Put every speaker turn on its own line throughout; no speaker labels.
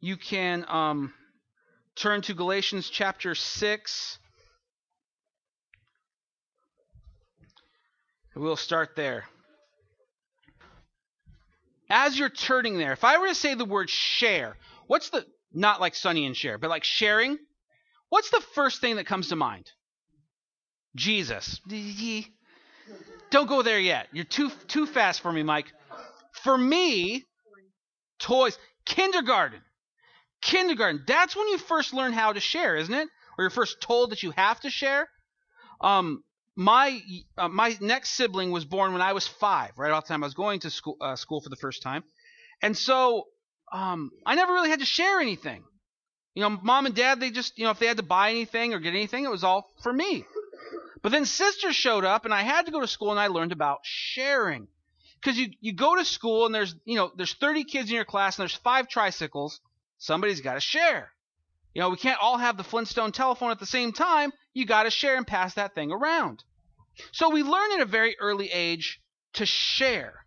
you can um, turn to Galatians chapter 6. We'll start there. As you're turning there, if I were to say the word share, what's the, not like Sonny and Cher, but like sharing, what's the first thing that comes to mind? Jesus. Don't go there yet. You're too too fast for me, Mike. For me, toys, kindergarten. Kindergarten. That's when you first learn how to share, isn't it? Or you're first told that you have to share. Um, my uh, my next sibling was born when I was five. Right off the time I was going to school uh, school for the first time, and so um, I never really had to share anything. You know, mom and dad they just you know if they had to buy anything or get anything, it was all for me. But then sisters showed up, and I had to go to school, and I learned about sharing. Because you, you go to school, and there's you know there's 30 kids in your class, and there's five tricycles. Somebody's got to share. You know, we can't all have the Flintstone telephone at the same time. You got to share and pass that thing around. So we learn at a very early age to share.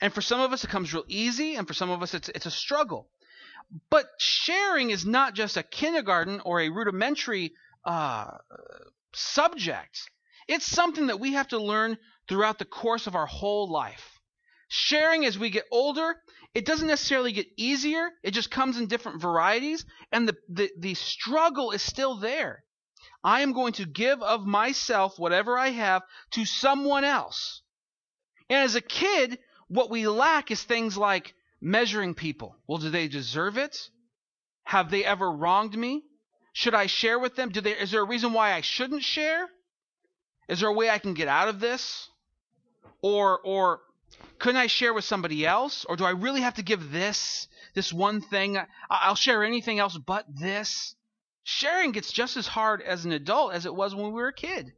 And for some of us, it comes real easy, and for some of us, it's, it's a struggle. But sharing is not just a kindergarten or a rudimentary uh, subject. It's something that we have to learn throughout the course of our whole life. Sharing as we get older, it doesn't necessarily get easier. It just comes in different varieties, and the, the, the struggle is still there. I am going to give of myself, whatever I have, to someone else. And as a kid, what we lack is things like measuring people. Well, do they deserve it? Have they ever wronged me? Should I share with them? Do they, is there a reason why I shouldn't share? Is there a way I can get out of this? Or or couldn't I share with somebody else? Or do I really have to give this this one thing? I'll share anything else but this. Sharing gets just as hard as an adult as it was when we were a kid.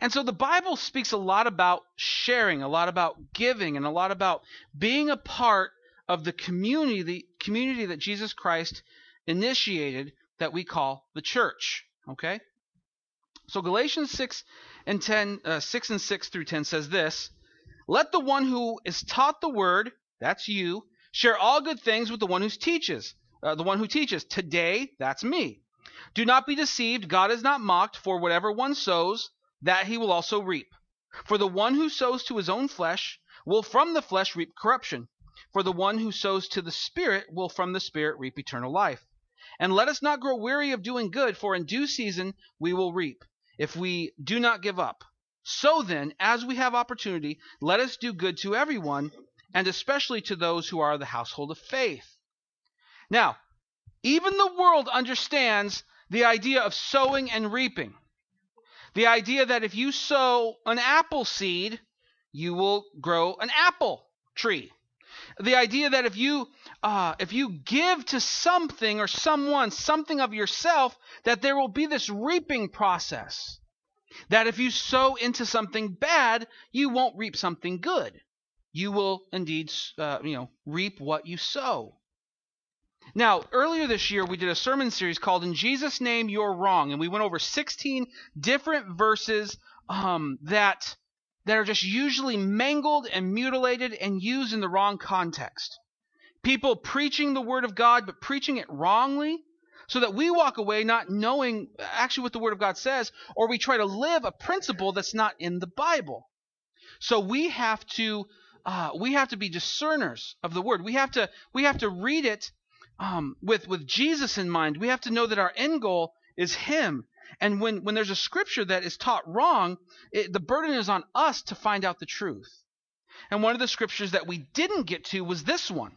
And so the Bible speaks a lot about sharing, a lot about giving, and a lot about being a part of the community, the community that Jesus Christ initiated that we call the church. Okay? So Galatians 6 and 10, uh, 6 and 6 through 10 says this Let the one who is taught the word, that's you, share all good things with the one who teaches. Uh, the one who teaches. Today, that's me. Do not be deceived. God is not mocked, for whatever one sows, that he will also reap. For the one who sows to his own flesh will from the flesh reap corruption. For the one who sows to the Spirit will from the Spirit reap eternal life. And let us not grow weary of doing good, for in due season we will reap if we do not give up. So then, as we have opportunity, let us do good to everyone, and especially to those who are the household of faith. Now, even the world understands the idea of sowing and reaping. The idea that if you sow an apple seed, you will grow an apple tree. The idea that if you uh, if you give to something or someone something of yourself, that there will be this reaping process. That if you sow into something bad, you won't reap something good. You will indeed, uh, you know, reap what you sow. Now, earlier this year, we did a sermon series called "In Jesus' Name, You're Wrong," and we went over 16 different verses um, that that are just usually mangled and mutilated and used in the wrong context people preaching the Word of God, but preaching it wrongly, so that we walk away not knowing actually what the Word of God says, or we try to live a principle that's not in the Bible. So we have to uh, we have to be discerners of the Word. We have to we have to read it um, with with Jesus in mind. We have to know that our end goal is Him. And when when there's a scripture that is taught wrong, it, the burden is on us to find out the truth. And one of the scriptures that we didn't get to was this one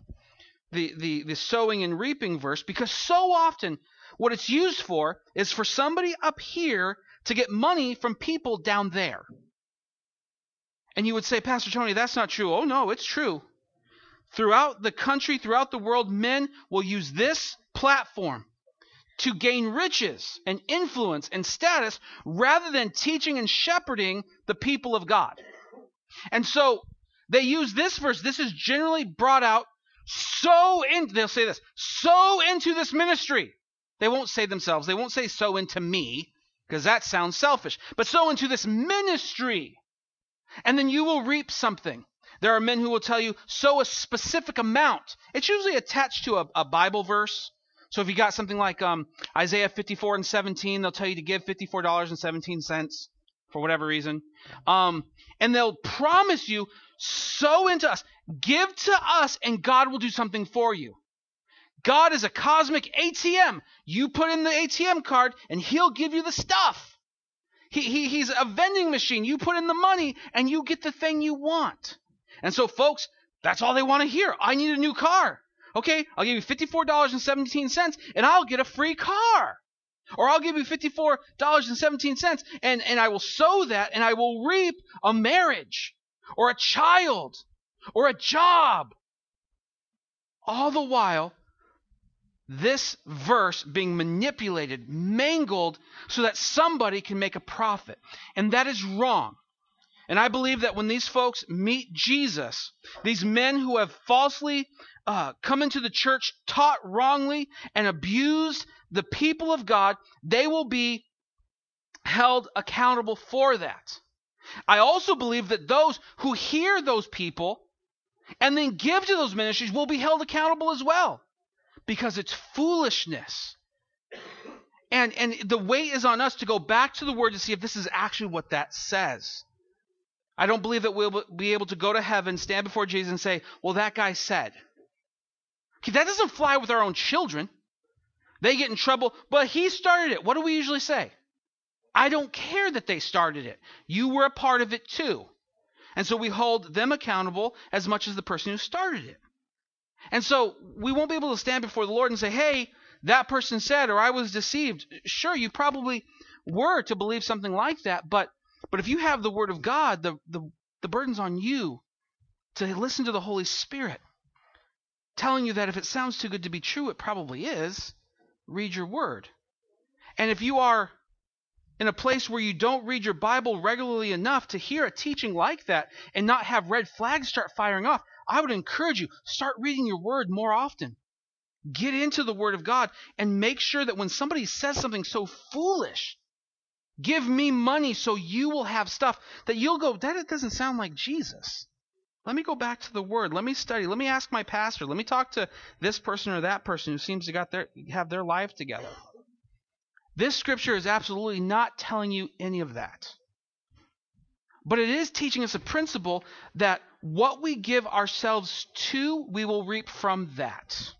the, the, the sowing and reaping verse because so often what it's used for is for somebody up here to get money from people down there. And you would say, Pastor Tony, that's not true. Oh, no, it's true. Throughout the country, throughout the world, men will use this platform to gain riches and influence and status rather than teaching and shepherding the people of God. And so they use this verse. This is generally brought out so in they'll say this sow into this ministry. They won't say themselves. They won't say sow into me because that sounds selfish. But sow into this ministry. And then you will reap something. There are men who will tell you sow a specific amount. It's usually attached to a, a bible verse. So if you got something like um, Isaiah 54 and 17, they'll tell you to give $54.17 for whatever reason. Um, and they'll promise you, sow into us, give to us, and God will do something for you. God is a cosmic ATM. You put in the ATM card, and He'll give you the stuff. He, he, he's a vending machine. You put in the money, and you get the thing you want. And so, folks, that's all they want to hear. I need a new car. Okay, I'll give you $54.17 and I'll get a free car. Or I'll give you $54.17 and, and I will sow that and I will reap a marriage or a child or a job. All the while, this verse being manipulated, mangled, so that somebody can make a profit. And that is wrong. And I believe that when these folks meet Jesus, these men who have falsely uh, come into the church, taught wrongly, and abused the people of God, they will be held accountable for that. I also believe that those who hear those people and then give to those ministries will be held accountable as well because it's foolishness. And, and the weight is on us to go back to the word to see if this is actually what that says. I don't believe that we'll be able to go to heaven, stand before Jesus, and say, Well, that guy said. Okay, that doesn't fly with our own children. They get in trouble, but he started it. What do we usually say? I don't care that they started it. You were a part of it too. And so we hold them accountable as much as the person who started it. And so we won't be able to stand before the Lord and say, hey, that person said, or I was deceived. Sure, you probably were to believe something like that, but but if you have the Word of God, the, the, the burden's on you to listen to the Holy Spirit telling you that if it sounds too good to be true, it probably is. Read your Word. And if you are in a place where you don't read your Bible regularly enough to hear a teaching like that and not have red flags start firing off, I would encourage you start reading your word more often. Get into the word of God and make sure that when somebody says something so foolish, give me money so you will have stuff that you'll go, that doesn't sound like Jesus. Let me go back to the word. Let me study. Let me ask my pastor. Let me talk to this person or that person who seems to got their have their life together. This scripture is absolutely not telling you any of that. But it is teaching us a principle that what we give ourselves to, we will reap from that.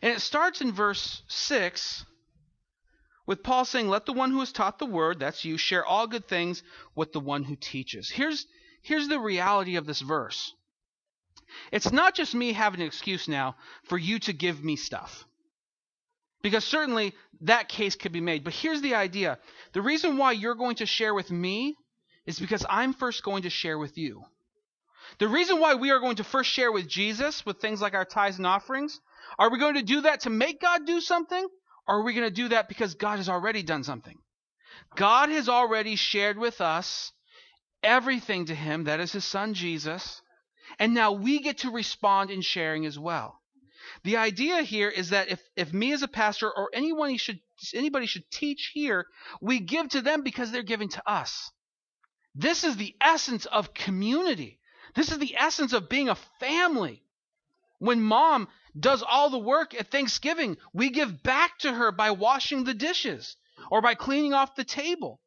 And it starts in verse 6 with Paul saying, Let the one who has taught the word, that's you, share all good things with the one who teaches. Here's, here's the reality of this verse it's not just me having an excuse now for you to give me stuff. Because certainly that case could be made. But here's the idea the reason why you're going to share with me is because I'm first going to share with you. The reason why we are going to first share with Jesus with things like our tithes and offerings, are we going to do that to make God do something? Or are we going to do that because God has already done something? God has already shared with us everything to him, that is his son Jesus, and now we get to respond in sharing as well. The idea here is that if, if me as a pastor or anyone should anybody should teach here, we give to them because they're giving to us. This is the essence of community. This is the essence of being a family. When mom does all the work at Thanksgiving, we give back to her by washing the dishes or by cleaning off the table.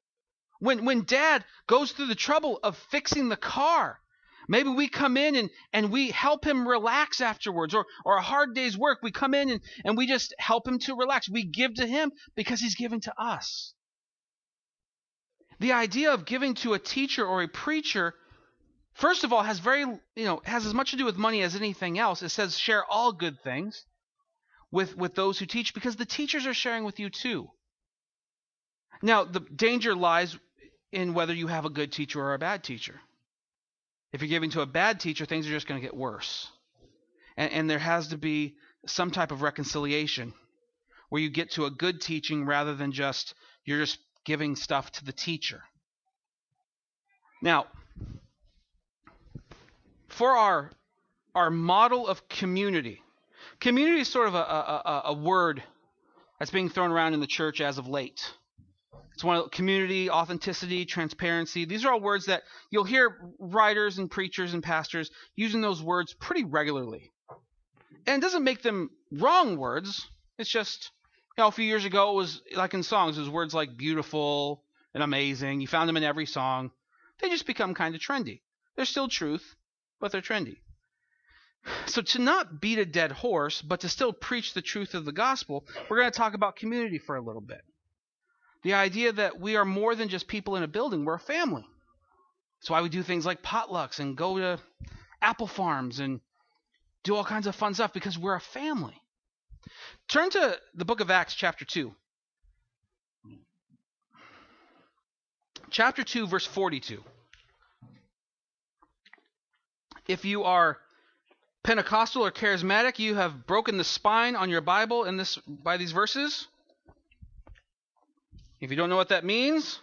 When, when dad goes through the trouble of fixing the car, maybe we come in and, and we help him relax afterwards, or, or a hard day's work, we come in and, and we just help him to relax. We give to him because he's giving to us. The idea of giving to a teacher or a preacher, first of all, has very you know has as much to do with money as anything else. It says share all good things with with those who teach because the teachers are sharing with you too. Now the danger lies in whether you have a good teacher or a bad teacher. If you're giving to a bad teacher, things are just going to get worse. And, and there has to be some type of reconciliation where you get to a good teaching rather than just you're just giving stuff to the teacher. Now, for our our model of community, community is sort of a, a, a word that's being thrown around in the church as of late. It's one of community, authenticity, transparency. These are all words that you'll hear writers and preachers and pastors using those words pretty regularly. And it doesn't make them wrong words. It's just, you know, a few years ago it was like in songs, it was words like beautiful and amazing. You found them in every song. They just become kind of trendy. They're still truth, but they're trendy. So to not beat a dead horse, but to still preach the truth of the gospel, we're going to talk about community for a little bit. The idea that we are more than just people in a building, we're a family. That's why we do things like potlucks and go to apple farms and do all kinds of fun stuff because we're a family. Turn to the book of Acts, chapter 2. Chapter 2, verse 42. If you are Pentecostal or charismatic, you have broken the spine on your Bible in this by these verses. If you don't know what that means,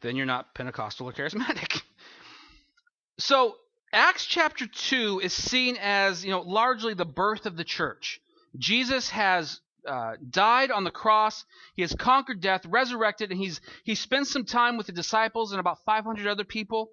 then you're not Pentecostal or charismatic. So, Acts chapter 2 is seen as, you know, largely the birth of the church. Jesus has uh, died on the cross. He has conquered death, resurrected, and he's he spent some time with the disciples and about 500 other people.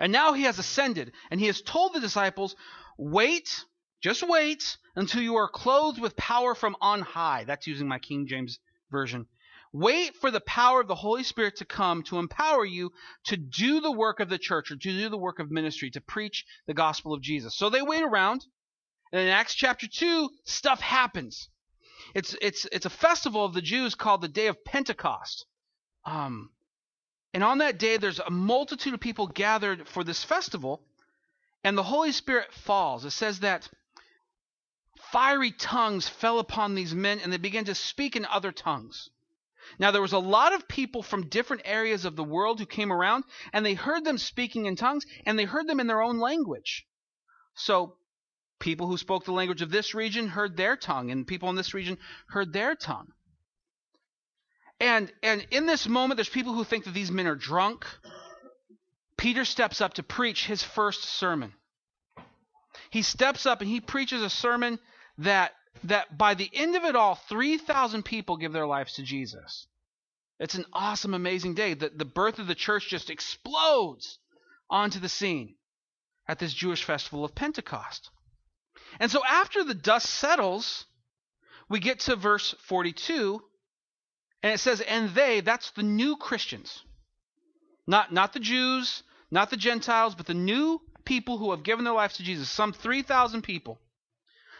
And now he has ascended, and he has told the disciples, "Wait, just wait until you are clothed with power from on high." That's using my King James version. Wait for the power of the Holy Spirit to come to empower you to do the work of the church or to do the work of ministry, to preach the gospel of Jesus. So they wait around. And in Acts chapter 2, stuff happens. It's, it's, it's a festival of the Jews called the Day of Pentecost. Um, and on that day, there's a multitude of people gathered for this festival, and the Holy Spirit falls. It says that fiery tongues fell upon these men, and they began to speak in other tongues. Now, there was a lot of people from different areas of the world who came around, and they heard them speaking in tongues, and they heard them in their own language. So, people who spoke the language of this region heard their tongue, and people in this region heard their tongue. And, and in this moment, there's people who think that these men are drunk. Peter steps up to preach his first sermon. He steps up and he preaches a sermon that that by the end of it all, 3,000 people give their lives to Jesus. It's an awesome, amazing day. The, the birth of the church just explodes onto the scene at this Jewish festival of Pentecost. And so after the dust settles, we get to verse 42, and it says, And they, that's the new Christians. Not, not the Jews, not the Gentiles, but the new people who have given their lives to Jesus. Some 3,000 people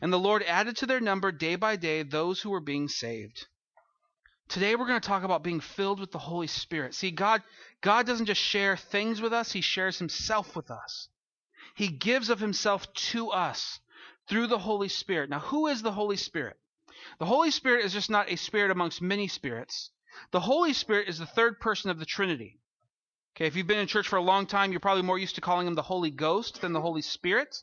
And the Lord added to their number day by day those who were being saved. Today we're going to talk about being filled with the Holy Spirit. See, God God doesn't just share things with us, he shares himself with us. He gives of himself to us through the Holy Spirit. Now, who is the Holy Spirit? The Holy Spirit is just not a spirit amongst many spirits. The Holy Spirit is the third person of the Trinity. Okay, if you've been in church for a long time, you're probably more used to calling him the Holy Ghost than the Holy Spirit.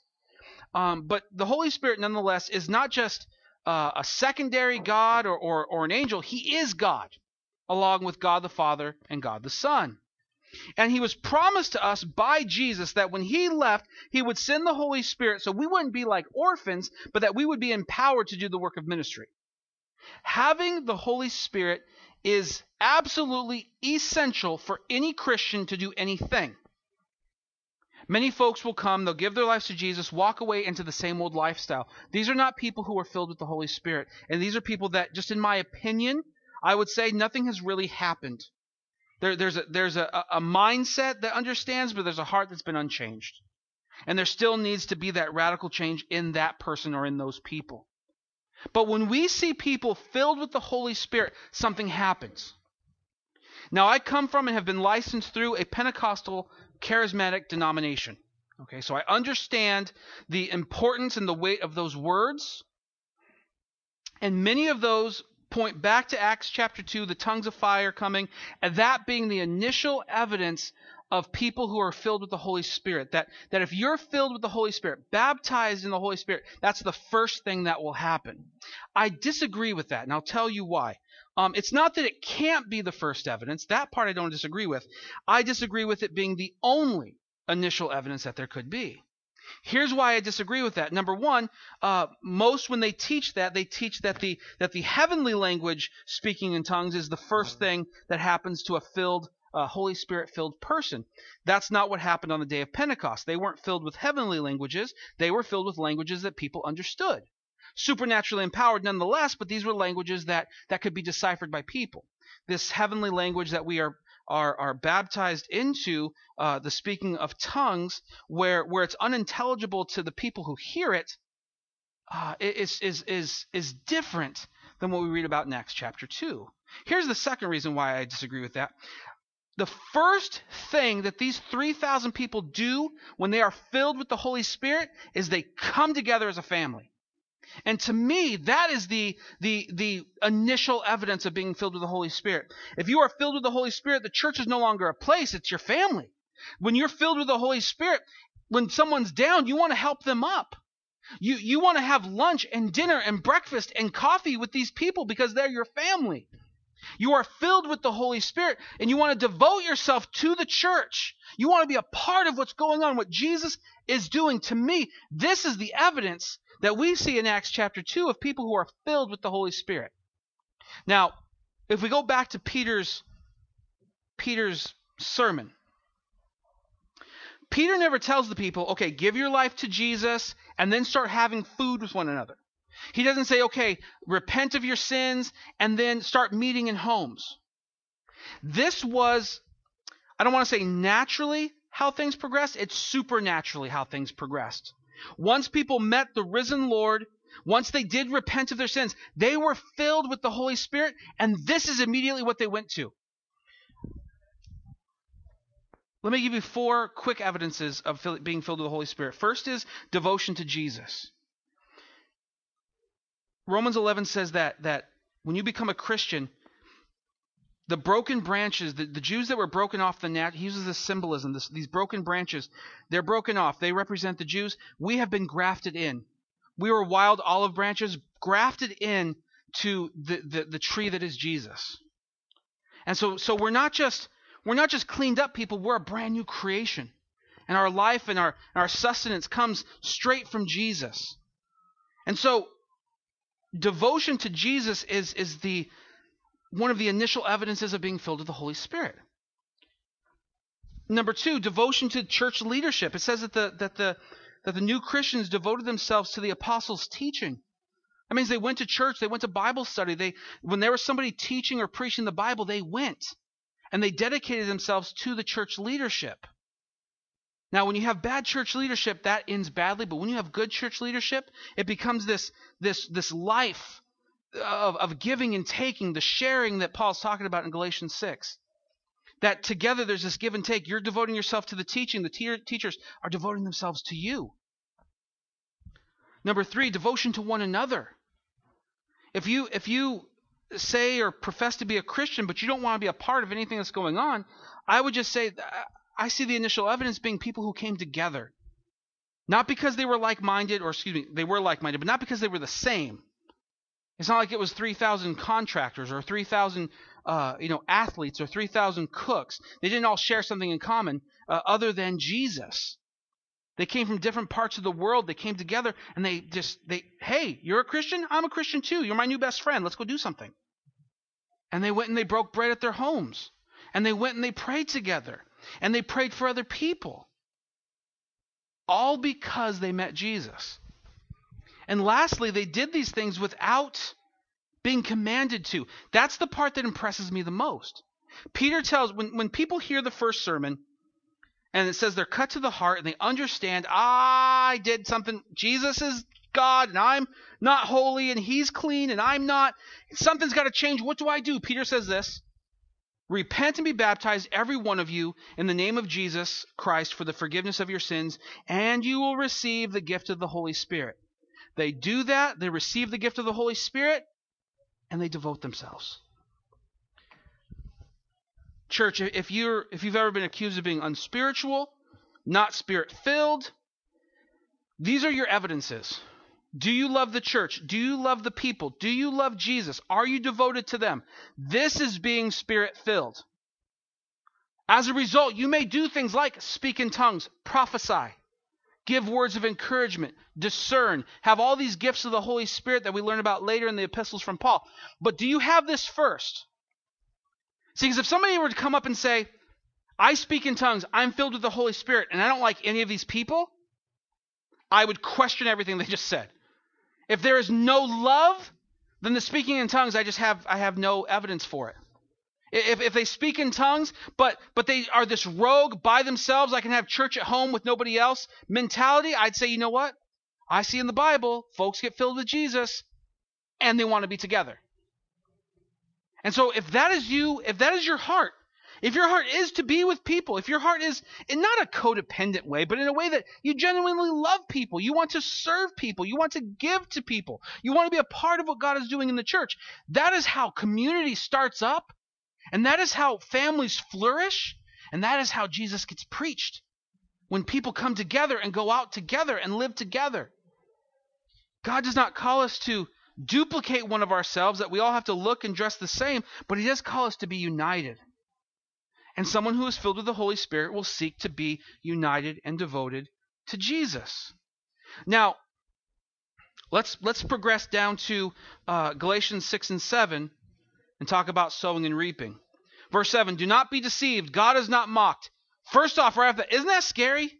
Um, but the Holy Spirit, nonetheless, is not just uh, a secondary God or, or, or an angel. He is God, along with God the Father and God the Son. And he was promised to us by Jesus that when he left, he would send the Holy Spirit so we wouldn't be like orphans, but that we would be empowered to do the work of ministry. Having the Holy Spirit is absolutely essential for any Christian to do anything. Many folks will come, they'll give their lives to Jesus, walk away into the same old lifestyle. These are not people who are filled with the Holy Spirit. And these are people that, just in my opinion, I would say nothing has really happened. There, there's a, there's a, a mindset that understands, but there's a heart that's been unchanged. And there still needs to be that radical change in that person or in those people. But when we see people filled with the Holy Spirit, something happens. Now, I come from and have been licensed through a Pentecostal charismatic denomination. Okay, so I understand the importance and the weight of those words. And many of those point back to Acts chapter 2, the tongues of fire coming, and that being the initial evidence of people who are filled with the Holy Spirit. That, that if you're filled with the Holy Spirit, baptized in the Holy Spirit, that's the first thing that will happen. I disagree with that, and I'll tell you why. Um, it's not that it can't be the first evidence. That part I don't disagree with. I disagree with it being the only initial evidence that there could be. Here's why I disagree with that. Number one, uh, most when they teach that, they teach that the that the heavenly language speaking in tongues is the first thing that happens to a filled uh, Holy Spirit filled person. That's not what happened on the day of Pentecost. They weren't filled with heavenly languages, they were filled with languages that people understood. Supernaturally empowered nonetheless, but these were languages that, that could be deciphered by people. This heavenly language that we are are, are baptized into uh, the speaking of tongues, where where it's unintelligible to the people who hear it, uh, is is is is different than what we read about Acts, chapter two. Here's the second reason why I disagree with that the first thing that these 3,000 people do when they are filled with the Holy Spirit is they come together as a family. And to me, that is the, the, the initial evidence of being filled with the Holy Spirit. If you are filled with the Holy Spirit, the church is no longer a place, it's your family. When you're filled with the Holy Spirit, when someone's down, you want to help them up. You, you want to have lunch and dinner and breakfast and coffee with these people because they're your family. You are filled with the Holy Spirit and you want to devote yourself to the church. You want to be a part of what's going on, what Jesus is doing. To me, this is the evidence that we see in Acts chapter 2 of people who are filled with the Holy Spirit. Now, if we go back to Peter's Peter's sermon, Peter never tells the people, okay, give your life to Jesus and then start having food with one another. He doesn't say, okay, repent of your sins and then start meeting in homes. This was, I don't want to say naturally how things progressed, it's supernaturally how things progressed. Once people met the risen Lord, once they did repent of their sins, they were filled with the Holy Spirit, and this is immediately what they went to. Let me give you four quick evidences of being filled with the Holy Spirit. First is devotion to Jesus. Romans 11 says that that when you become a Christian, the broken branches, the, the Jews that were broken off the net, he uses this symbolism, this, these broken branches, they're broken off. They represent the Jews. We have been grafted in. We were wild olive branches grafted in to the, the, the tree that is Jesus. And so, so we're not just we're not just cleaned up people, we're a brand new creation. And our life and our, and our sustenance comes straight from Jesus. And so devotion to Jesus is, is the one of the initial evidences of being filled with the Holy Spirit. Number two, devotion to church leadership. It says that the that the that the new Christians devoted themselves to the apostles' teaching. That means they went to church, they went to Bible study. They when there was somebody teaching or preaching the Bible, they went and they dedicated themselves to the church leadership. Now, when you have bad church leadership, that ends badly. But when you have good church leadership, it becomes this this this life of, of giving and taking, the sharing that Paul's talking about in Galatians six. That together there's this give and take. You're devoting yourself to the teaching. The te- teachers are devoting themselves to you. Number three, devotion to one another. If you if you say or profess to be a Christian, but you don't want to be a part of anything that's going on, I would just say uh, I see the initial evidence being people who came together. Not because they were like minded, or excuse me, they were like minded, but not because they were the same. It's not like it was 3,000 contractors or 3,000 uh, you know, athletes or 3,000 cooks. They didn't all share something in common uh, other than Jesus. They came from different parts of the world. They came together and they just, they, hey, you're a Christian? I'm a Christian too. You're my new best friend. Let's go do something. And they went and they broke bread at their homes. And they went and they prayed together and they prayed for other people. All because they met Jesus. And lastly, they did these things without being commanded to. That's the part that impresses me the most. Peter tells, when, when people hear the first sermon, and it says they're cut to the heart and they understand, I did something, Jesus is God and I'm not holy and he's clean and I'm not, something's got to change. What do I do? Peter says this Repent and be baptized, every one of you, in the name of Jesus Christ for the forgiveness of your sins, and you will receive the gift of the Holy Spirit. They do that, they receive the gift of the Holy Spirit, and they devote themselves. Church, if you're if you've ever been accused of being unspiritual, not spirit filled, these are your evidences. Do you love the church? Do you love the people? Do you love Jesus? Are you devoted to them? This is being spirit filled. As a result, you may do things like speak in tongues, prophesy, give words of encouragement, discern, have all these gifts of the Holy Spirit that we learn about later in the epistles from Paul. But do you have this first? See, because if somebody were to come up and say, I speak in tongues, I'm filled with the Holy Spirit, and I don't like any of these people, I would question everything they just said. If there is no love, then the speaking in tongues, I just have I have no evidence for it. If, if they speak in tongues, but but they are this rogue by themselves, I can have church at home with nobody else mentality, I'd say, you know what? I see in the Bible, folks get filled with Jesus and they want to be together. And so if that is you, if that is your heart, if your heart is to be with people, if your heart is in not a codependent way, but in a way that you genuinely love people, you want to serve people, you want to give to people, you want to be a part of what God is doing in the church, that is how community starts up, and that is how families flourish, and that is how Jesus gets preached. When people come together and go out together and live together. God does not call us to duplicate one of ourselves, that we all have to look and dress the same, but He does call us to be united. And someone who is filled with the Holy Spirit will seek to be united and devoted to Jesus. Now, let's let's progress down to uh, Galatians six and seven, and talk about sowing and reaping. Verse seven: Do not be deceived; God is not mocked. First off, right after that, isn't that scary?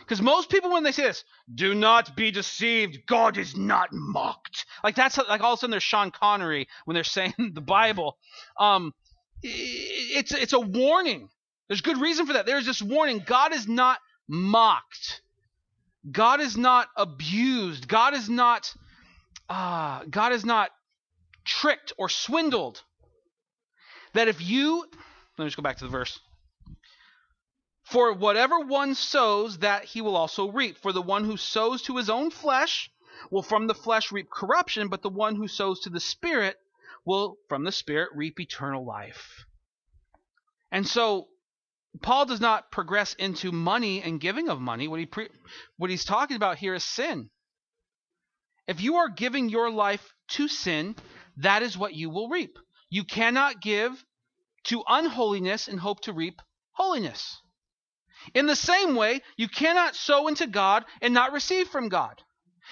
Because most people, when they say this, do not be deceived, God is not mocked. Like that's like all of a sudden there's Sean Connery when they're saying the Bible. Um, it's it's a warning. There's good reason for that. There's this warning. God is not mocked. God is not abused. God is not uh, God is not tricked or swindled. That if you let me just go back to the verse. For whatever one sows, that he will also reap. For the one who sows to his own flesh will from the flesh reap corruption, but the one who sows to the Spirit will from the Spirit reap eternal life. And so Paul does not progress into money and giving of money. What he pre- what he's talking about here is sin. If you are giving your life to sin, that is what you will reap. You cannot give to unholiness and hope to reap holiness. In the same way, you cannot sow into God and not receive from God.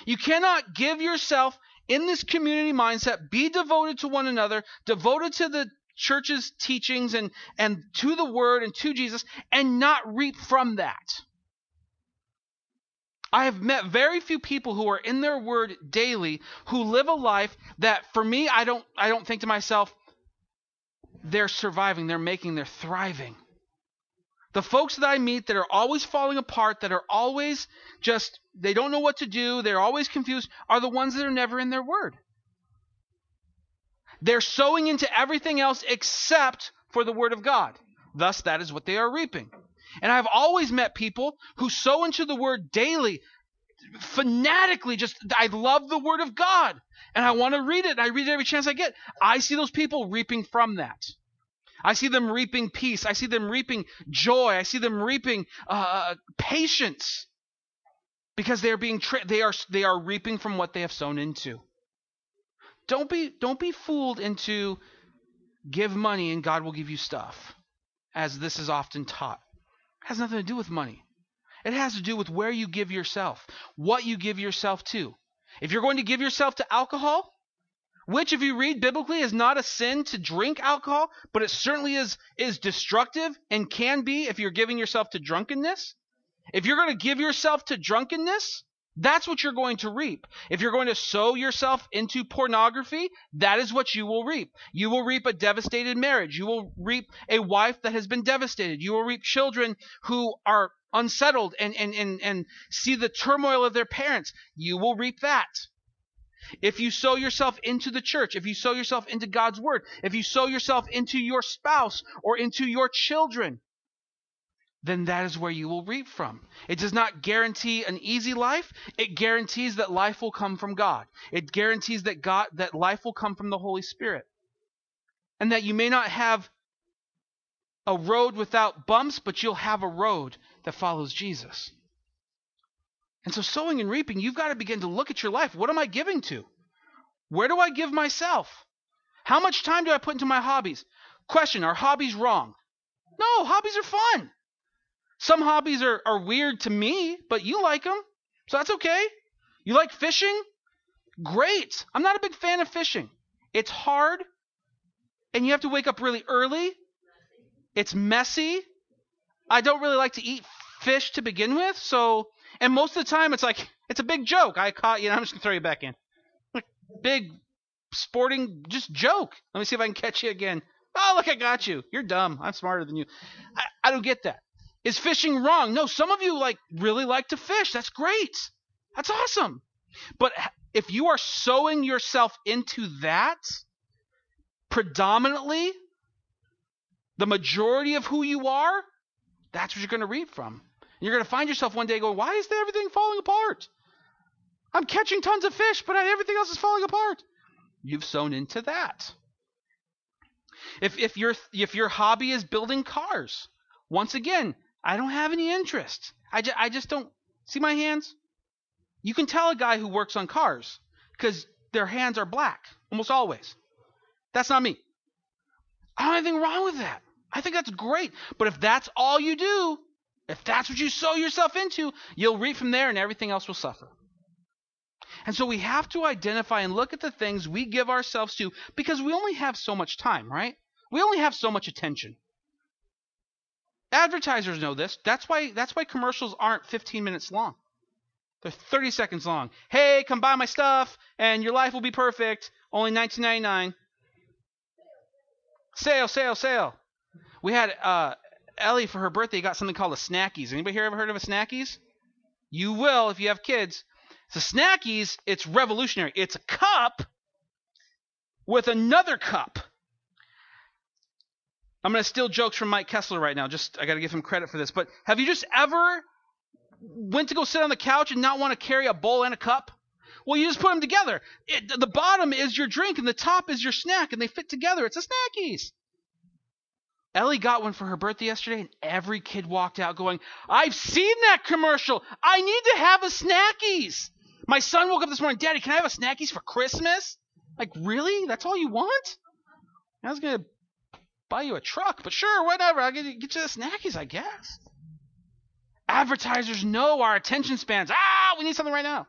You cannot give yourself in this community mindset, be devoted to one another, devoted to the church's teachings and, and to the word and to Jesus, and not reap from that. I have met very few people who are in their word daily who live a life that for me I don't I don't think to myself they're surviving, they're making, they're thriving. The folks that I meet that are always falling apart, that are always just, they don't know what to do, they're always confused, are the ones that are never in their word. They're sowing into everything else except for the word of God. Thus, that is what they are reaping. And I've always met people who sow into the word daily, fanatically, just, I love the word of God and I want to read it. And I read it every chance I get. I see those people reaping from that. I see them reaping peace. I see them reaping joy. I see them reaping uh, patience because they are being tra- they are they are reaping from what they have sown into. Don't be don't be fooled into give money and God will give you stuff, as this is often taught. Has nothing to do with money. It has to do with where you give yourself, what you give yourself to. If you're going to give yourself to alcohol, which if you read biblically is not a sin to drink alcohol, but it certainly is is destructive and can be if you're giving yourself to drunkenness. If you're going to give yourself to drunkenness, that's what you're going to reap. If you're going to sow yourself into pornography, that is what you will reap. You will reap a devastated marriage. You will reap a wife that has been devastated. You will reap children who are unsettled and, and, and, and see the turmoil of their parents. You will reap that. If you sow yourself into the church, if you sow yourself into God's word, if you sow yourself into your spouse or into your children, then that is where you will reap from. It does not guarantee an easy life. It guarantees that life will come from God. It guarantees that God that life will come from the Holy Spirit. And that you may not have a road without bumps, but you'll have a road that follows Jesus. And so, sowing and reaping, you've got to begin to look at your life. What am I giving to? Where do I give myself? How much time do I put into my hobbies? Question Are hobbies wrong? No, hobbies are fun. Some hobbies are, are weird to me, but you like them. So that's okay. You like fishing? Great. I'm not a big fan of fishing. It's hard, and you have to wake up really early. It's messy. I don't really like to eat fish to begin with, so and most of the time it's like it's a big joke. I caught you, and I'm just gonna throw you back in. Big sporting just joke. Let me see if I can catch you again. Oh, look, I got you. You're dumb. I'm smarter than you. I, I don't get that. Is fishing wrong? No, some of you like really like to fish. That's great. That's awesome. But if you are sowing yourself into that predominantly, the majority of who you are, that's what you're going to reap from. You're going to find yourself one day going, why is everything falling apart? I'm catching tons of fish, but everything else is falling apart. You've sown into that. If if your if your hobby is building cars, once again, I don't have any interest. I, ju- I just don't see my hands. You can tell a guy who works on cars because their hands are black almost always. That's not me. I don't have anything wrong with that. I think that's great. But if that's all you do, if that's what you sow yourself into, you'll reap from there and everything else will suffer. And so we have to identify and look at the things we give ourselves to because we only have so much time, right? We only have so much attention. Advertisers know this. That's why that's why commercials aren't 15 minutes long. They're 30 seconds long. Hey, come buy my stuff and your life will be perfect. Only 19.99. Sale, sale, sale. We had uh, Ellie for her birthday got something called a Snackeez. Anybody here ever heard of a Snackeez? You will if you have kids. So Snackeez, it's revolutionary. It's a cup with another cup. I'm going to steal jokes from Mike Kessler right now. Just I got to give him credit for this. But have you just ever went to go sit on the couch and not want to carry a bowl and a cup? Well, you just put them together. It, the bottom is your drink and the top is your snack, and they fit together. It's a Snackeez. Ellie got one for her birthday yesterday, and every kid walked out going, I've seen that commercial. I need to have a Snackeez. My son woke up this morning, Daddy, can I have a Snackeez for Christmas? Like, really? That's all you want? I was going to buy you a truck, but sure, whatever. I'll get you, get you the Snackeez, I guess. Advertisers know our attention spans. Ah, we need something right now.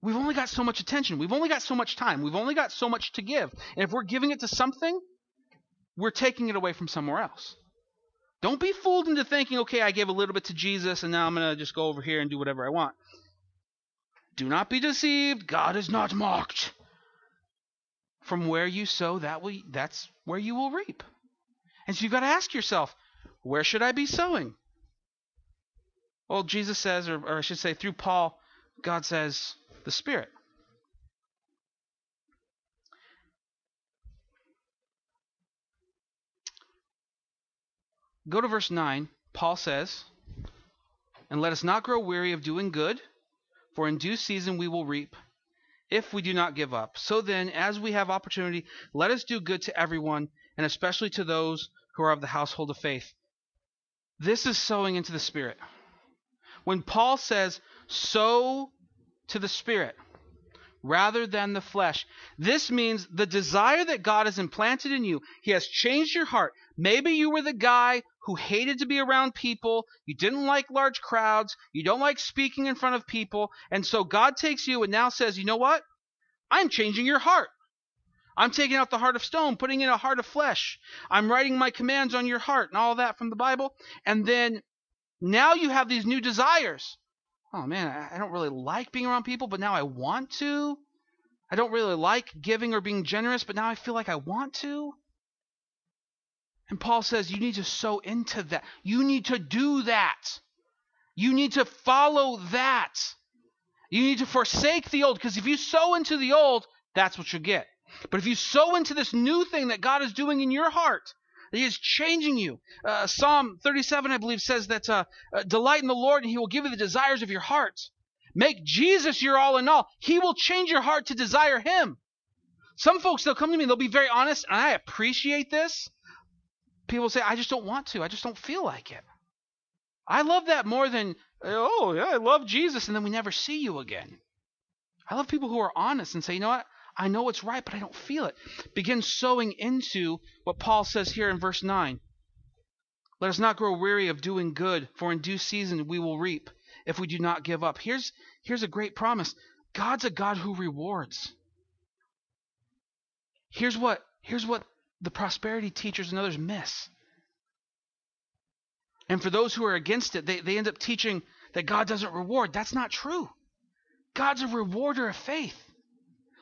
We've only got so much attention. We've only got so much time. We've only got so much to give. And if we're giving it to something, we're taking it away from somewhere else. Don't be fooled into thinking, okay, I gave a little bit to Jesus and now I'm going to just go over here and do whatever I want. Do not be deceived. God is not mocked. From where you sow, that will, that's where you will reap. And so you've got to ask yourself, where should I be sowing? Well, Jesus says, or, or I should say through Paul, God says, the Spirit. Go to verse 9. Paul says, And let us not grow weary of doing good, for in due season we will reap, if we do not give up. So then, as we have opportunity, let us do good to everyone, and especially to those who are of the household of faith. This is sowing into the Spirit. When Paul says, sow to the Spirit rather than the flesh. This means the desire that God has implanted in you, He has changed your heart. Maybe you were the guy who hated to be around people, you didn't like large crowds, you don't like speaking in front of people, and so God takes you and now says, you know what? I'm changing your heart. I'm taking out the heart of stone, putting in a heart of flesh. I'm writing my commands on your heart and all that from the Bible. And then now you have these new desires oh man, I don't really like being around people, but now I want to. I don't really like giving or being generous, but now I feel like I want to. And Paul says you need to sow into that. You need to do that. You need to follow that. You need to forsake the old, because if you sow into the old, that's what you'll get. But if you sow into this new thing that God is doing in your heart, he is changing you. Uh, Psalm 37, I believe, says that uh, uh, delight in the Lord and he will give you the desires of your heart. Make Jesus your all in all. He will change your heart to desire him. Some folks, they'll come to me and they'll be very honest, and I appreciate this. people say, I just don't want to. I just don't feel like it. I love that more than, oh, yeah, I love Jesus, and then we never see you again. I love people who are honest and say, you know what? I know it's right, but I don't feel it. Begin sowing into what Paul says here in verse 9. Let us not grow weary of doing good, for in due season we will reap if we do not give up. Here's, here's a great promise God's a God who rewards. Here's what, here's what the prosperity teachers and others miss. And for those who are against it, they, they end up teaching that God doesn't reward. That's not true. God's a rewarder of faith.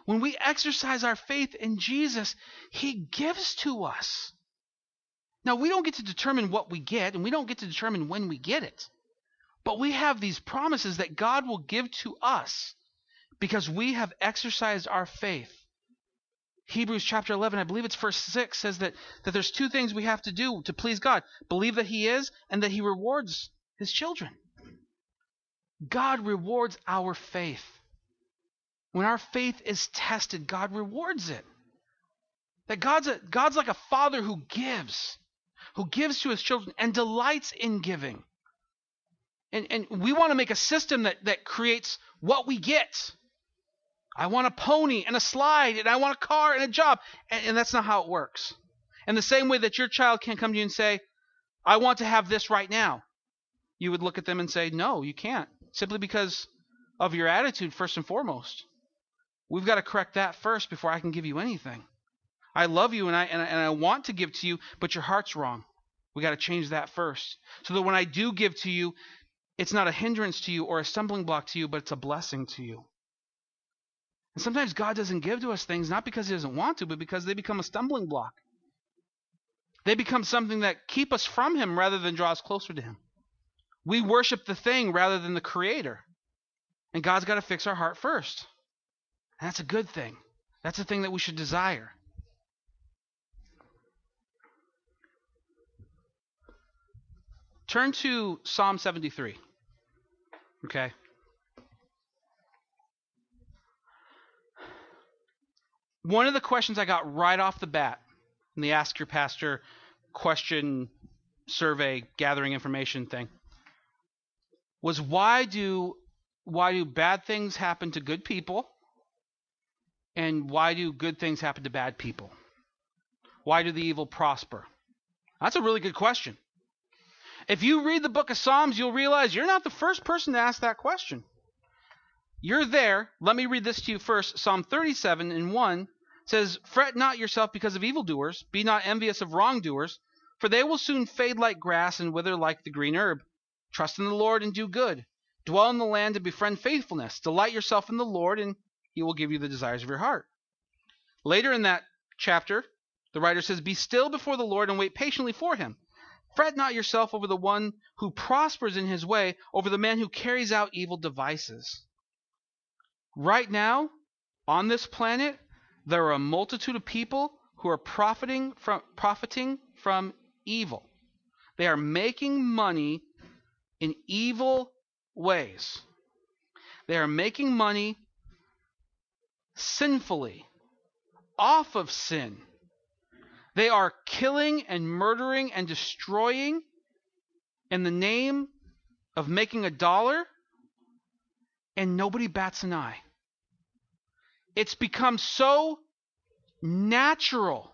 When we exercise our faith in Jesus, He gives to us. Now, we don't get to determine what we get, and we don't get to determine when we get it. But we have these promises that God will give to us because we have exercised our faith. Hebrews chapter 11, I believe it's verse 6, says that, that there's two things we have to do to please God believe that He is, and that He rewards His children. God rewards our faith. When our faith is tested, God rewards it. That God's, a, God's like a father who gives who gives to his children and delights in giving. And, and we want to make a system that, that creates what we get. I want a pony and a slide, and I want a car and a job. And, and that's not how it works. And the same way that your child can't come to you and say, I want to have this right now, you would look at them and say, No, you can't. Simply because of your attitude, first and foremost. We've got to correct that first before I can give you anything. I love you and I, and I, and I want to give to you, but your heart's wrong. We got to change that first. So that when I do give to you, it's not a hindrance to you or a stumbling block to you, but it's a blessing to you. And sometimes God doesn't give to us things not because He doesn't want to, but because they become a stumbling block. They become something that keep us from Him rather than draw us closer to Him. We worship the thing rather than the Creator. And God's got to fix our heart first. And that's a good thing. That's a thing that we should desire. Turn to Psalm 73. Okay. One of the questions I got right off the bat in the Ask Your Pastor question survey gathering information thing was why do why do bad things happen to good people and why do good things happen to bad people? Why do the evil prosper? That's a really good question. If you read the book of Psalms, you'll realize you're not the first person to ask that question. You're there. Let me read this to you first. Psalm 37 and 1 says, Fret not yourself because of evildoers, be not envious of wrongdoers, for they will soon fade like grass and wither like the green herb. Trust in the Lord and do good. Dwell in the land and befriend faithfulness. Delight yourself in the Lord, and he will give you the desires of your heart. Later in that chapter, the writer says, Be still before the Lord and wait patiently for him. Fret not yourself over the one who prospers in his way, over the man who carries out evil devices. Right now, on this planet, there are a multitude of people who are profiting from profiting from evil. They are making money in evil ways. They are making money sinfully off of sin. They are killing and murdering and destroying in the name of making a dollar, and nobody bats an eye. It's become so natural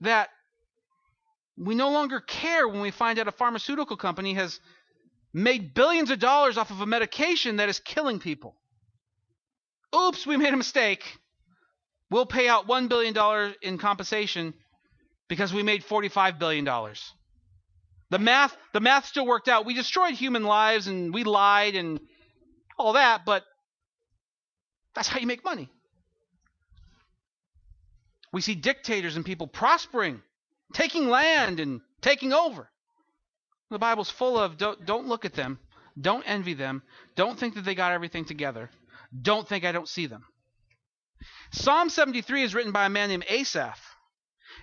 that we no longer care when we find out a pharmaceutical company has made billions of dollars off of a medication that is killing people. Oops, we made a mistake. We'll pay out $1 billion in compensation because we made $45 billion. The math, the math still worked out. We destroyed human lives and we lied and all that, but that's how you make money. We see dictators and people prospering, taking land and taking over. The Bible's full of don't, don't look at them, don't envy them, don't think that they got everything together, don't think I don't see them. Psalm 73 is written by a man named Asaph.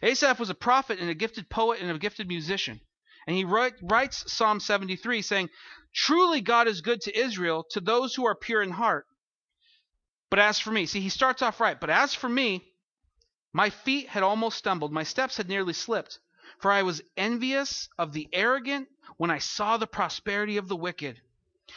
Asaph was a prophet and a gifted poet and a gifted musician. And he write, writes Psalm 73 saying, Truly God is good to Israel, to those who are pure in heart. But as for me, see, he starts off right. But as for me, my feet had almost stumbled, my steps had nearly slipped. For I was envious of the arrogant when I saw the prosperity of the wicked.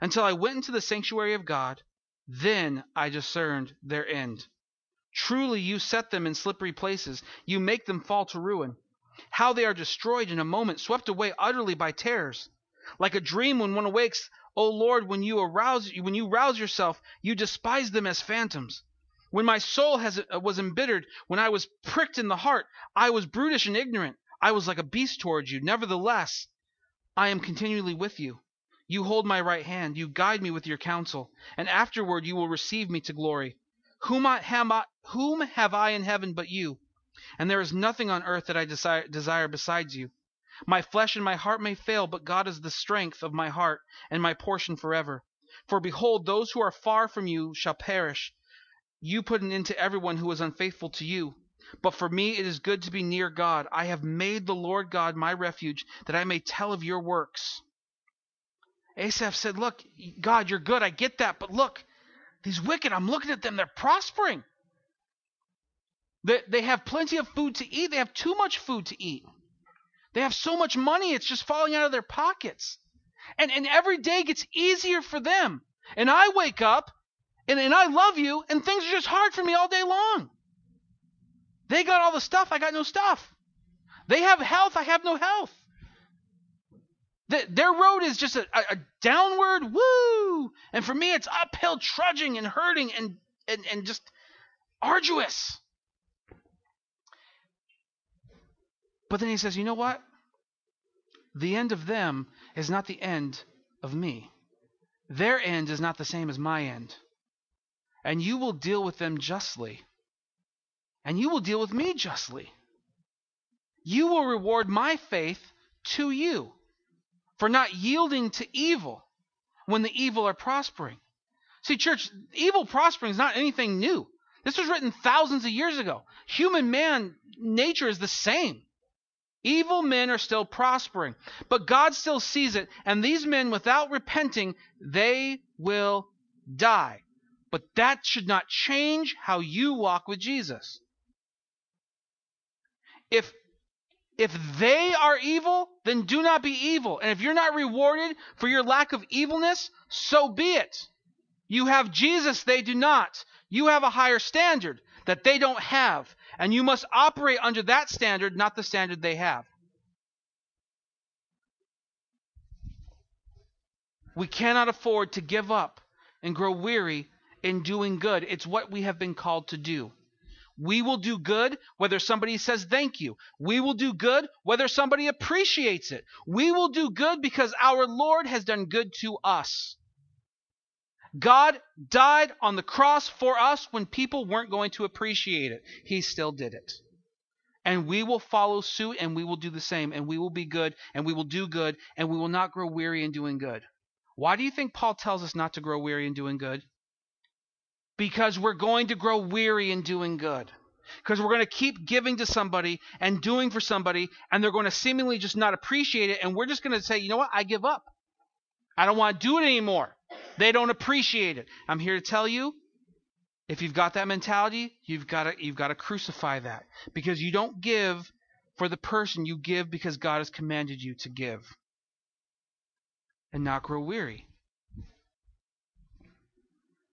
until I went into the sanctuary of God. Then I discerned their end. Truly you set them in slippery places, you make them fall to ruin. How they are destroyed in a moment, swept away utterly by terrors. Like a dream when one awakes, O Lord, when you arouse when you rouse yourself, you despise them as phantoms. When my soul has, uh, was embittered, when I was pricked in the heart, I was brutish and ignorant. I was like a beast towards you. Nevertheless, I am continually with you. You hold my right hand, you guide me with your counsel, and afterward you will receive me to glory. Whom, I, I, whom have I in heaven but you? And there is nothing on earth that I desire, desire besides you. My flesh and my heart may fail, but God is the strength of my heart and my portion forever. For behold, those who are far from you shall perish. You put an end to everyone who is unfaithful to you. But for me it is good to be near God. I have made the Lord God my refuge, that I may tell of your works. Asaph said, Look, God, you're good. I get that. But look, these wicked, I'm looking at them, they're prospering. They, they have plenty of food to eat. They have too much food to eat. They have so much money, it's just falling out of their pockets. And, and every day gets easier for them. And I wake up and, and I love you, and things are just hard for me all day long. They got all the stuff, I got no stuff. They have health, I have no health. The, their road is just a, a, a downward woo. And for me, it's uphill trudging and hurting and, and, and just arduous. But then he says, you know what? The end of them is not the end of me. Their end is not the same as my end. And you will deal with them justly. And you will deal with me justly. You will reward my faith to you for not yielding to evil when the evil are prospering. See, church, evil prospering is not anything new. This was written thousands of years ago. Human man nature is the same. Evil men are still prospering, but God still sees it, and these men, without repenting, they will die. But that should not change how you walk with Jesus. If if they are evil, then do not be evil. And if you're not rewarded for your lack of evilness, so be it. You have Jesus, they do not. You have a higher standard that they don't have. And you must operate under that standard, not the standard they have. We cannot afford to give up and grow weary in doing good. It's what we have been called to do. We will do good whether somebody says thank you. We will do good whether somebody appreciates it. We will do good because our Lord has done good to us. God died on the cross for us when people weren't going to appreciate it. He still did it. And we will follow suit and we will do the same. And we will be good and we will do good and we will not grow weary in doing good. Why do you think Paul tells us not to grow weary in doing good? Because we're going to grow weary in doing good. Because we're going to keep giving to somebody and doing for somebody, and they're going to seemingly just not appreciate it, and we're just going to say, you know what, I give up. I don't want to do it anymore. They don't appreciate it. I'm here to tell you, if you've got that mentality, you've got to you've got to crucify that because you don't give for the person, you give because God has commanded you to give. And not grow weary.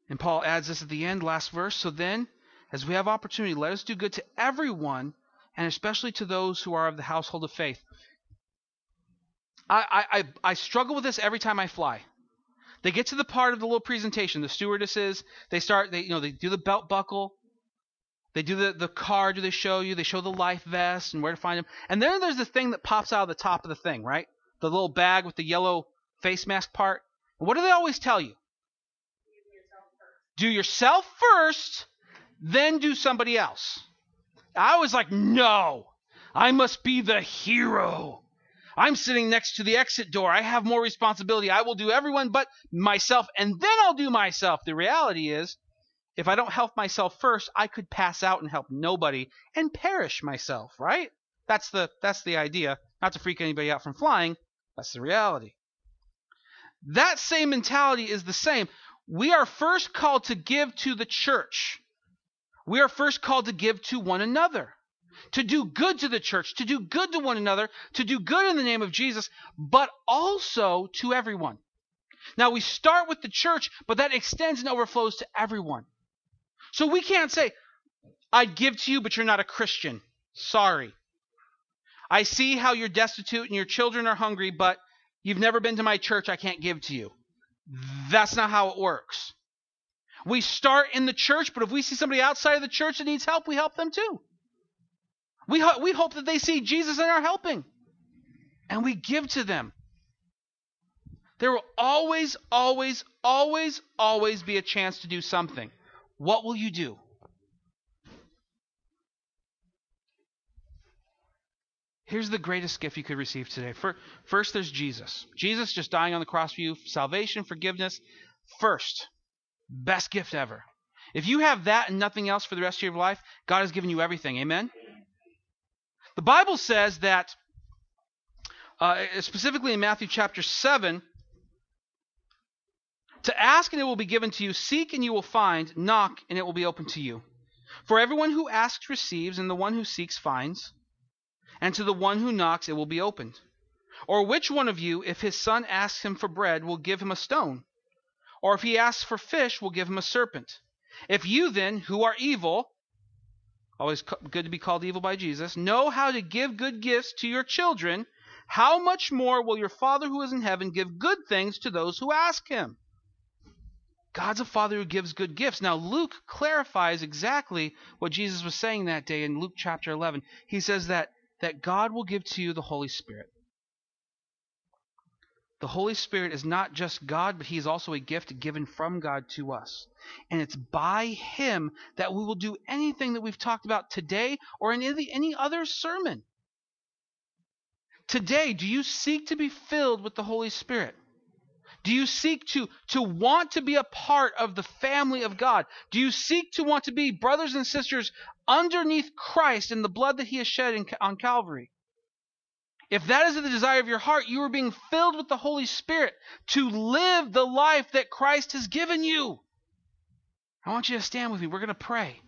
And Paul adds this at the end, last verse. So then, as we have opportunity, let us do good to everyone, and especially to those who are of the household of faith. I, I, I struggle with this every time I fly. They get to the part of the little presentation, the stewardesses, they start, they, you know, they do the belt buckle, they do the, the card, do they show you, they show the life vest and where to find them. And then there's the thing that pops out of the top of the thing, right? The little bag with the yellow face mask part. And what do they always tell you? Do yourself first, then do somebody else. I was like, no, I must be the hero. I'm sitting next to the exit door. I have more responsibility. I will do everyone but myself, and then I'll do myself. The reality is, if I don't help myself first, I could pass out and help nobody and perish myself, right? That's the that's the idea. Not to freak anybody out from flying. That's the reality. That same mentality is the same. We are first called to give to the church. We are first called to give to one another to do good to the church, to do good to one another, to do good in the name of Jesus, but also to everyone. Now we start with the church, but that extends and overflows to everyone. So we can't say, I'd give to you, but you're not a Christian. Sorry. I see how you're destitute and your children are hungry, but you've never been to my church. I can't give to you. That's not how it works. We start in the church, but if we see somebody outside of the church that needs help, we help them too. We, ho- we hope that they see Jesus in our helping. And we give to them. There will always, always, always, always be a chance to do something. What will you do? Here's the greatest gift you could receive today. First, there's Jesus. Jesus just dying on the cross for you, salvation, forgiveness. First, best gift ever. If you have that and nothing else for the rest of your life, God has given you everything. Amen? The Bible says that, uh, specifically in Matthew chapter 7, to ask and it will be given to you, seek and you will find, knock and it will be open to you. For everyone who asks receives, and the one who seeks finds, and to the one who knocks it will be opened. Or which one of you, if his son asks him for bread, will give him a stone? Or if he asks for fish, will give him a serpent? If you then, who are evil, always good to be called evil by Jesus, know how to give good gifts to your children, how much more will your Father who is in heaven give good things to those who ask him? God's a Father who gives good gifts. Now, Luke clarifies exactly what Jesus was saying that day in Luke chapter 11. He says that, that God will give to you the Holy Spirit. The Holy Spirit is not just God, but He is also a gift given from God to us. And it's by Him that we will do anything that we've talked about today or in any, other sermon. Today, do you seek to be filled with the Holy Spirit? Do you seek to, to want to be a part of the family of God? Do you seek to want to be brothers and sisters underneath Christ in the blood that He has shed in, on Calvary? If that is the desire of your heart, you are being filled with the Holy Spirit to live the life that Christ has given you. I want you to stand with me. We're going to pray.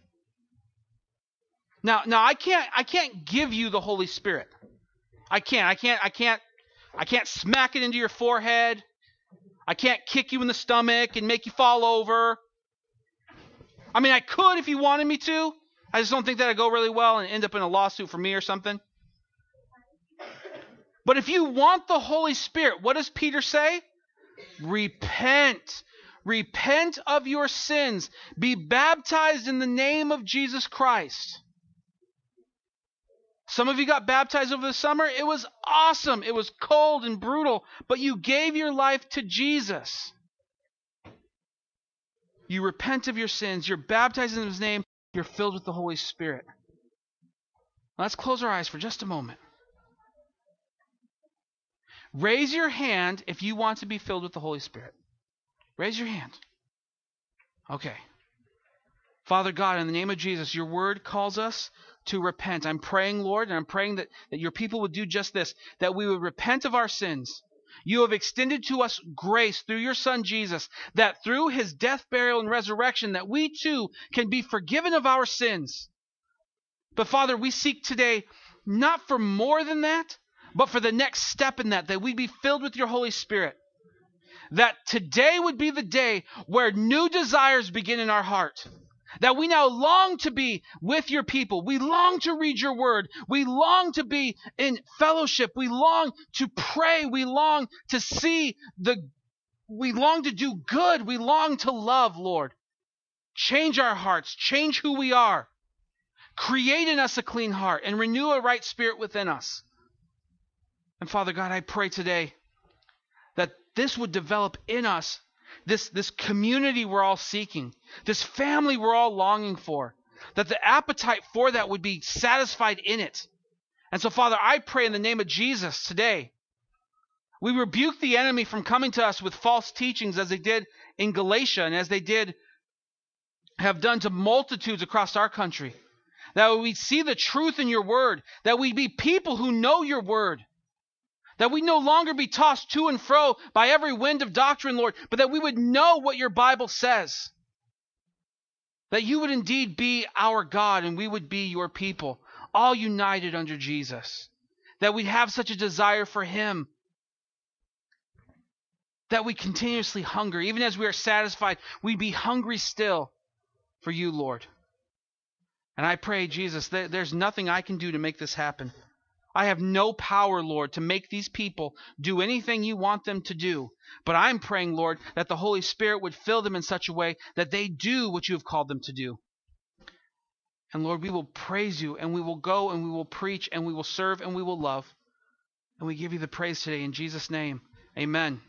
Now, now I can't I can't give you the Holy Spirit. I can't. I can't I can't I can't smack it into your forehead. I can't kick you in the stomach and make you fall over. I mean, I could if you wanted me to. I just don't think that'd go really well and end up in a lawsuit for me or something. But if you want the Holy Spirit, what does Peter say? Repent. Repent of your sins. Be baptized in the name of Jesus Christ. Some of you got baptized over the summer. It was awesome. It was cold and brutal, but you gave your life to Jesus. You repent of your sins. You're baptized in His name. You're filled with the Holy Spirit. Let's close our eyes for just a moment. Raise your hand if you want to be filled with the Holy Spirit. Raise your hand. Okay. Father God, in the name of Jesus, your word calls us to repent. I'm praying, Lord, and I'm praying that, that your people would do just this, that we would repent of our sins. You have extended to us grace through your son Jesus, that through his death, burial, and resurrection, that we too can be forgiven of our sins. But Father, we seek today not for more than that, but for the next step in that, that we'd be filled with your Holy Spirit. That today would be the day where new desires begin in our heart. That we now long to be with your people. We long to read your word. We long to be in fellowship. We long to pray. We long to see the, we long to do good. We long to love, Lord. Change our hearts. Change who we are. Create in us a clean heart and renew a right spirit within us. And Father God, I pray today that this would develop in us this, this community we're all seeking, this family we're all longing for, that the appetite for that would be satisfied in it. And so, Father, I pray in the name of Jesus today, we rebuke the enemy from coming to us with false teachings as they did in Galatia and as they did have done to multitudes across our country. That we see the truth in your word, that we be people who know your word, that we no longer be tossed to and fro by every wind of doctrine, Lord, but that we would know what your Bible says. That you would indeed be our God and we would be your people, all united under Jesus. That we'd have such a desire for him. That we continuously hunger. Even as we are satisfied, we'd be hungry still for you, Lord. And I pray, Jesus, there's nothing I can do to make this happen. I have no power, Lord, to make these people do anything you want them to do. But I'm praying, Lord, that the Holy Spirit would fill them in such a way that they do what you have called them to do. And Lord, we will praise you and we will go and we will preach and we will serve and we will love. And we give you the praise today in Jesus' name. Amen.